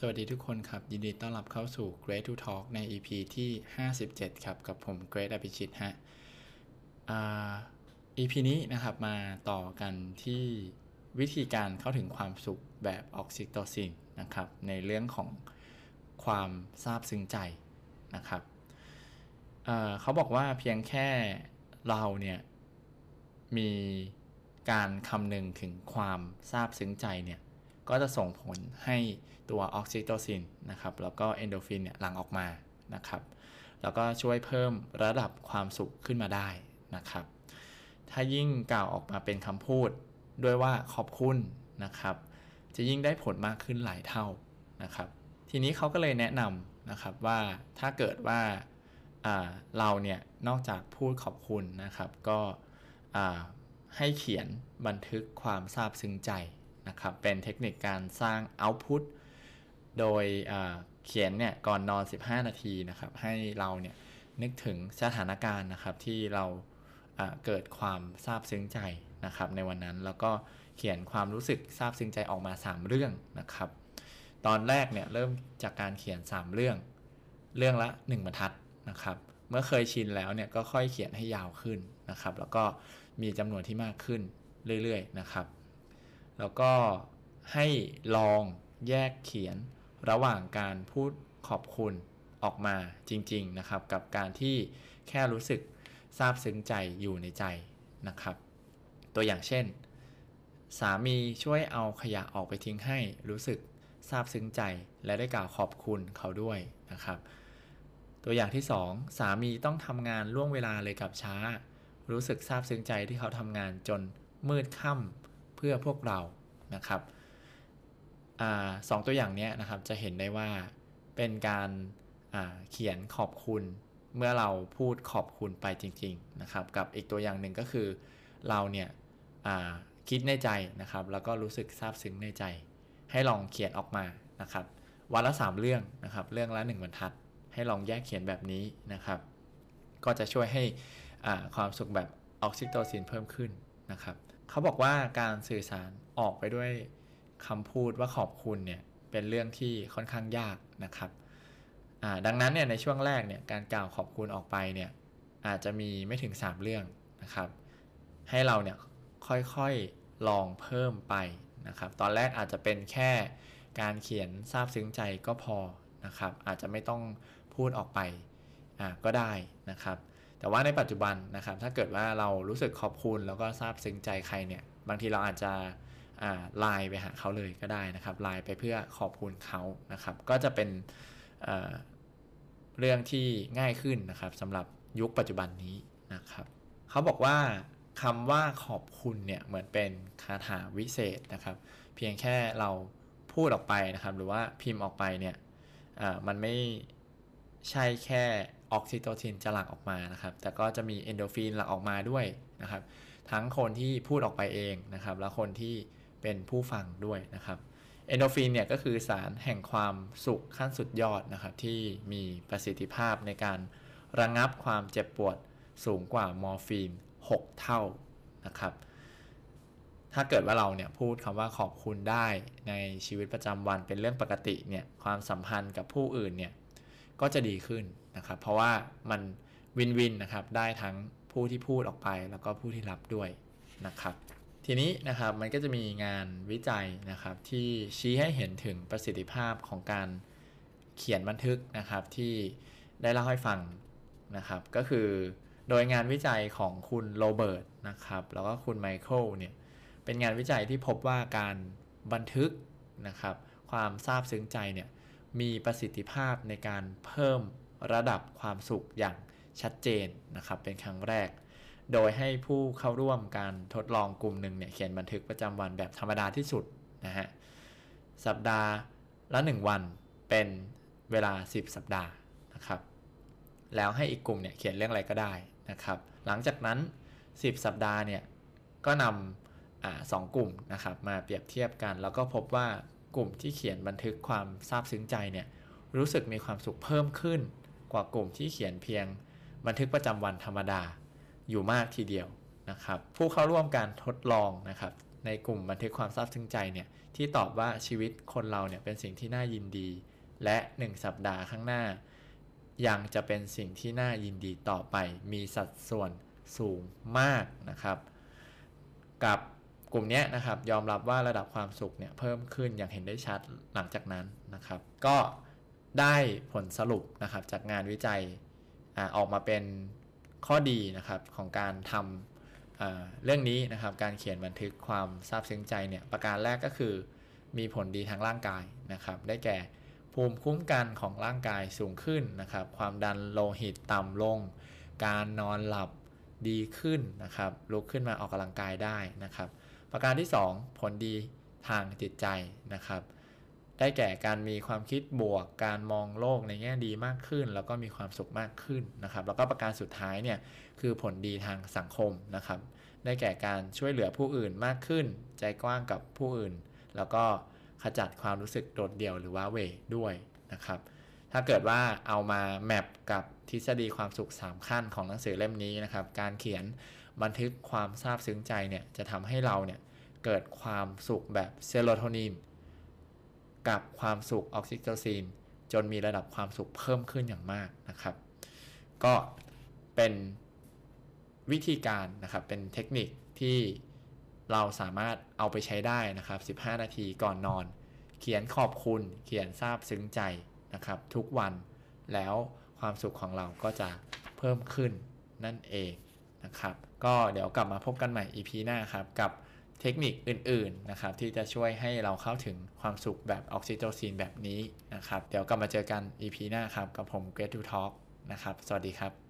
สวัสดีทุกคนครับ ยินดีต้อนรับเข้าสู่ Great to Talk ใน EP ที่ 57 ครับ กับผม Great อภิชิตฮะอ่า EP นี้นะครับมาต่อกันที่วิธีการเข้าถึงความสุขแบบออกซิโตซินนะครับ ในเรื่องของความซาบซึ้งใจนะครับเเขาบอกว่าเพียงแค่เราเนี่ยมีการคำนึงถึงความซาบซึ้งใจเนี่ย ก็จะส่งผลให้ตัวออกซิโตซินนะครับแล้วก็เอนโดฟินเนี่ยหลั่งออกมานะครับแล้วก็ช่วยเพิ่มระดับความสุขขึ้นมาได้นะครับ ถ้ายิ่งกล่าวออกมาเป็นคำพูดด้วยว่าขอบคุณนะครับ จะยิ่งได้ผลมากขึ้นหลายเท่านะครับ ทีนี้เขาก็เลยแนะนำนะครับว่าถ้าเกิดว่าเราเนี่ยนอกจากพูดขอบคุณนะครับ ก็ให้เขียนบันทึกความซาบซึ้งใจ นะครับ เป็นเทคนิคการสร้าง output โดยเขียนเนี่ยก่อนนอน 15 นาทีนะครับ ให้เราเนี่ยนึกถึงสถานการณ์นะครับที่เราเกิดความซาบซึ้งใจนะครับในวันนั้นแล้วก็เขียนความรู้สึกซาบซึ้งใจออกมา 3 เรื่องนะครับ ตอนแรกเนี่ยเริ่มจากการเขียน 3 เรื่อง เรื่องละ 1บรรทัดนะครับ เมื่อเคยชินแล้วเนี่ยก็ค่อยเขียนให้ยาวขึ้นนะครับ แล้วก็มีจำนวนที่มากขึ้นเรื่อยๆนะครับ แล้วก็ให้ลองแยกเขียนระหว่างการพูดขอบคุณออกมาจริง ๆนะครับ กับการที่แค่รู้สึกซาบซึ้งใจอยู่ในใจนะครับ ตัวอย่างเช่น สามีช่วยเอาขยะออกไปทิ้งให้รู้สึกซาบซึ้งใจและได้กล่าวขอบคุณเขาด้วยนะครับ ตัวอย่างที่ 2 สามีต้องทำงานล่วงเวลาเลยกับช้า รู้สึกซาบซึ้งใจที่เขาทำงานจนมืดค่ำ เพื่อพวกเรานะครับอสองตัวอย่างนี้นะครับจะเห็นได้ว่าเป็นการเขียนขอบคุณเมื่อเราพูดขอบคุณไปจริง ๆนะครับ กับอีกตัวอย่างหนึ่งก็คือเราเนี่ยคิดในใจนะครับ แล้วก็รู้สึกซาบซึ้งในใจ ให้ลองเขียนออกมานะครับ วันละ 3 เรื่องนะครับ เรื่องละ 1บรรทัด ให้ลองแยกเขียนแบบนี้นะครับ ก็จะช่วยให้ความสุขแบบออกซิโตซินเพิ่มขึ้นนะครับ เขาบอกว่าการสื่อสารออกไปด้วยคำพูดว่าขอบคุณเนี่ยเป็นเรื่องที่ค่อนข้างยากนะครับดังนั้นเนี่ยในช่วงแรกเนี่ยการกล่าวขอบคุณออกไปเนี่ยอาจจะมีไม่ถึง 3 เรื่องนะครับ ให้เราเนี่ยค่อยๆลองเพิ่มไปนะครับ ตอนแรกอาจจะเป็นแค่การเขียนซาบซึ้งใจก็พอนะครับ อาจจะไม่ต้องพูดออกไปก็ได้นะครับ แต่ว่าในปัจจุบันนะครับ ถ้าเกิดว่าเรารู้สึกขอบคุณแล้วก็ซาบซึ้งใจใครเนี่ย บางทีเราอาจจะไลน์ไปหาเขาเลยก็ได้นะครับไลน์ไปเพื่อขอบคุณเขานะครับ ก็จะเป็นเเรื่องที่ง่ายขึ้นนะครับสำหรับยุคปัจจุบันนี้นะครับเขาบอกว่าคำว่าขอบคุณเนี่ยเหมือนเป็นคาถาวิเศษนะครับ เพียงแค่เราพูดออกไปนะครับ หรือว่าพิมพ์ออกไปเนี่ยมันไม่ใช่แค่ ออกซิโตซินจะหลั่งออกมานะครับ แต่ก็จะมีเอนโดฟินหลั่งออกมาด้วยนะครับ ทั้งคนที่พูดออกไปเองนะครับ และคนที่เป็นผู้ฟังด้วยนะครับเอนโดฟินเนี่ยก็คือสารแห่งความสุขขั้นสุดยอดนะครับ ที่มีประสิทธิภาพในการระงงับความเจ็บปวดสูงกว่ามอร์ฟีน 6 เท่านะครับ ถ้าเกิดว่าเราเนี่ยพูดคำว่าขอบคุณได้ในชีวิตประจำวันเป็นเรื่องปกติเนี่ยความสัมพันธ์กับผู้อื่นเนี่ย ก็จะดีขึ้นนะครับ เพราะว่ามันวินวินนะครับได้ทั้งผู้ที่พูดออกไปแล้วก็ผู้ที่รับด้วยนะครับ ทีนี้นะครับมันก็จะมีงานวิจัยนะครับ ที่ชี้ให้เห็นถึงประสิทธิภาพของการเขียนบันทึกนะครับที่ได้เล่าให้ฟังนะครับ ก็คือโดยงานวิจัยของคุณโรเบิร์ตนะครับ แล้วก็คุณไมเคิลเนี่ยเป็นงานวิจัยที่พบว่าการบันทึกนะครับ ความซาบซึ้งใจเนี่ย มีประสิทธิภาพในการเพิ่มระดับความสุขอย่างชัดเจนนะครับเป็นครั้งแรก โดยให้ผู้เข้าร่วมการทดลองกลุ่มหนึ่งเนี่ยเขียนบันทึกประจำวันแบบธรรมดาที่สุดนะฮะสัปดาห์ละ 1 วันเป็นเวลา 10 สัปดาห์นะครับ แล้วให้อีกกลุ่มเนี่ยเขียนเรื่องอะไรก็ได้นะครับ หลังจากนั้น 10 สัปดาห์เนี่ยก็นำสองกลุ่มนะครับมาเปรียบเทียบกัน แล้วก็พบว่า กลุ่มที่เขียนบันทึกความซาบซึ้งใจเนี่ยรู้สึกมีความสุขเพิ่มขึ้น กว่ากลุ่มที่เขียนเพียง บันทึกประจำวันธรรมดาอยู่มากทีเดียวนะครับผู้เข้าร่วมการทดลองนะครับในในกลุ่มบันทึกความซาบซึ้งใจเนี่ยที่ตอบว่าชีวิตคนเราเนี่ยเป็นสิ่งที่น่ายินดี และ 1 สัปดาห์ข้างหน้า ยังจะเป็นสิ่งที่น่ายินดีต่อไป มีสัดส่วนสูงมากนะครับ กับ กลุ่มนี้นะครับยอมรับว่าระดับความสุขเนี่ยเพิ่มขึ้นอย่างเห็นได้ชัดหลังจากนั้นนะครับ ก็ได้ผลสรุปนะครับจากงานวิจัยอออกมาเป็นข้อดีนะครับของการทำเรื่องนี้นะครับ การเขียนบันทึกความซาบซึ้งใจเนี่ยประการแรกก็คือ มีผลดีทางร่างกายนะครับ ได้แก่ภูมิคุ้มกันของร่างกายสูงขึ้นนะครับ ความดันโลหิตต่ำลง การนอนหลับดีขึ้นนะครับลุกขึ้นมาออกกำลังกายได้นะครับ ประการที่ 2 ผลดีทางจิตใจนะครับ ได้แก่การมีความคิดบวก การมองโลกในแง่ดีมากขึ้น แล้วก็มีความสุขมากขึ้นนะครับ แล้วก็ประการสุดท้ายเนี่ยคือผลดีทางสังคมนะครับ ได้แก่การช่วยเหลือผู้อื่นมากขึ้น ใจกว้างกับผู้อื่น แล้วก็ขจัดความรู้สึกโดดเดี่ยวหรือว่าเวด้วยนะครับ ถ้าเกิดว่าเอามาแมปกับทฤษฎีความสุข 3 ขั้นของหนังสือเล่มนี้นะครับ การเขียน บันทึกความซาบซึ้งใจเนี่ยจะทำให้เราเนี่ยเกิดความสุขแบบเซโรโทนินกับความสุขออกซิโตซินจนมีระดับความสุขเพิ่มขึ้นอย่างมากนะครับ ก็เป็นวิธีการนะครับเป็นเทคนิคที่เราสามารถเอาไปใช้ได้นะครับ 15 นาทีก่อนนอน เขียนขอบคุณ เขียนซาบซึ้งใจนะครับ ทุกวันแล้วความสุขของเราก็จะเพิ่มขึ้นนั่นเอง นะครับ ก็เดี๋ยวกลับมาพบกันใหม่ EP หน้าครับ กับเทคนิคอื่นๆนะครับ ที่จะช่วยให้เราเข้าถึงความสุขแบบออกซิโตซินแบบนี้นะครับ เดี๋ยวกลับมาเจอกัน EP หน้าครับ กับผม Great to Talk นะครับ สวัสดีครับ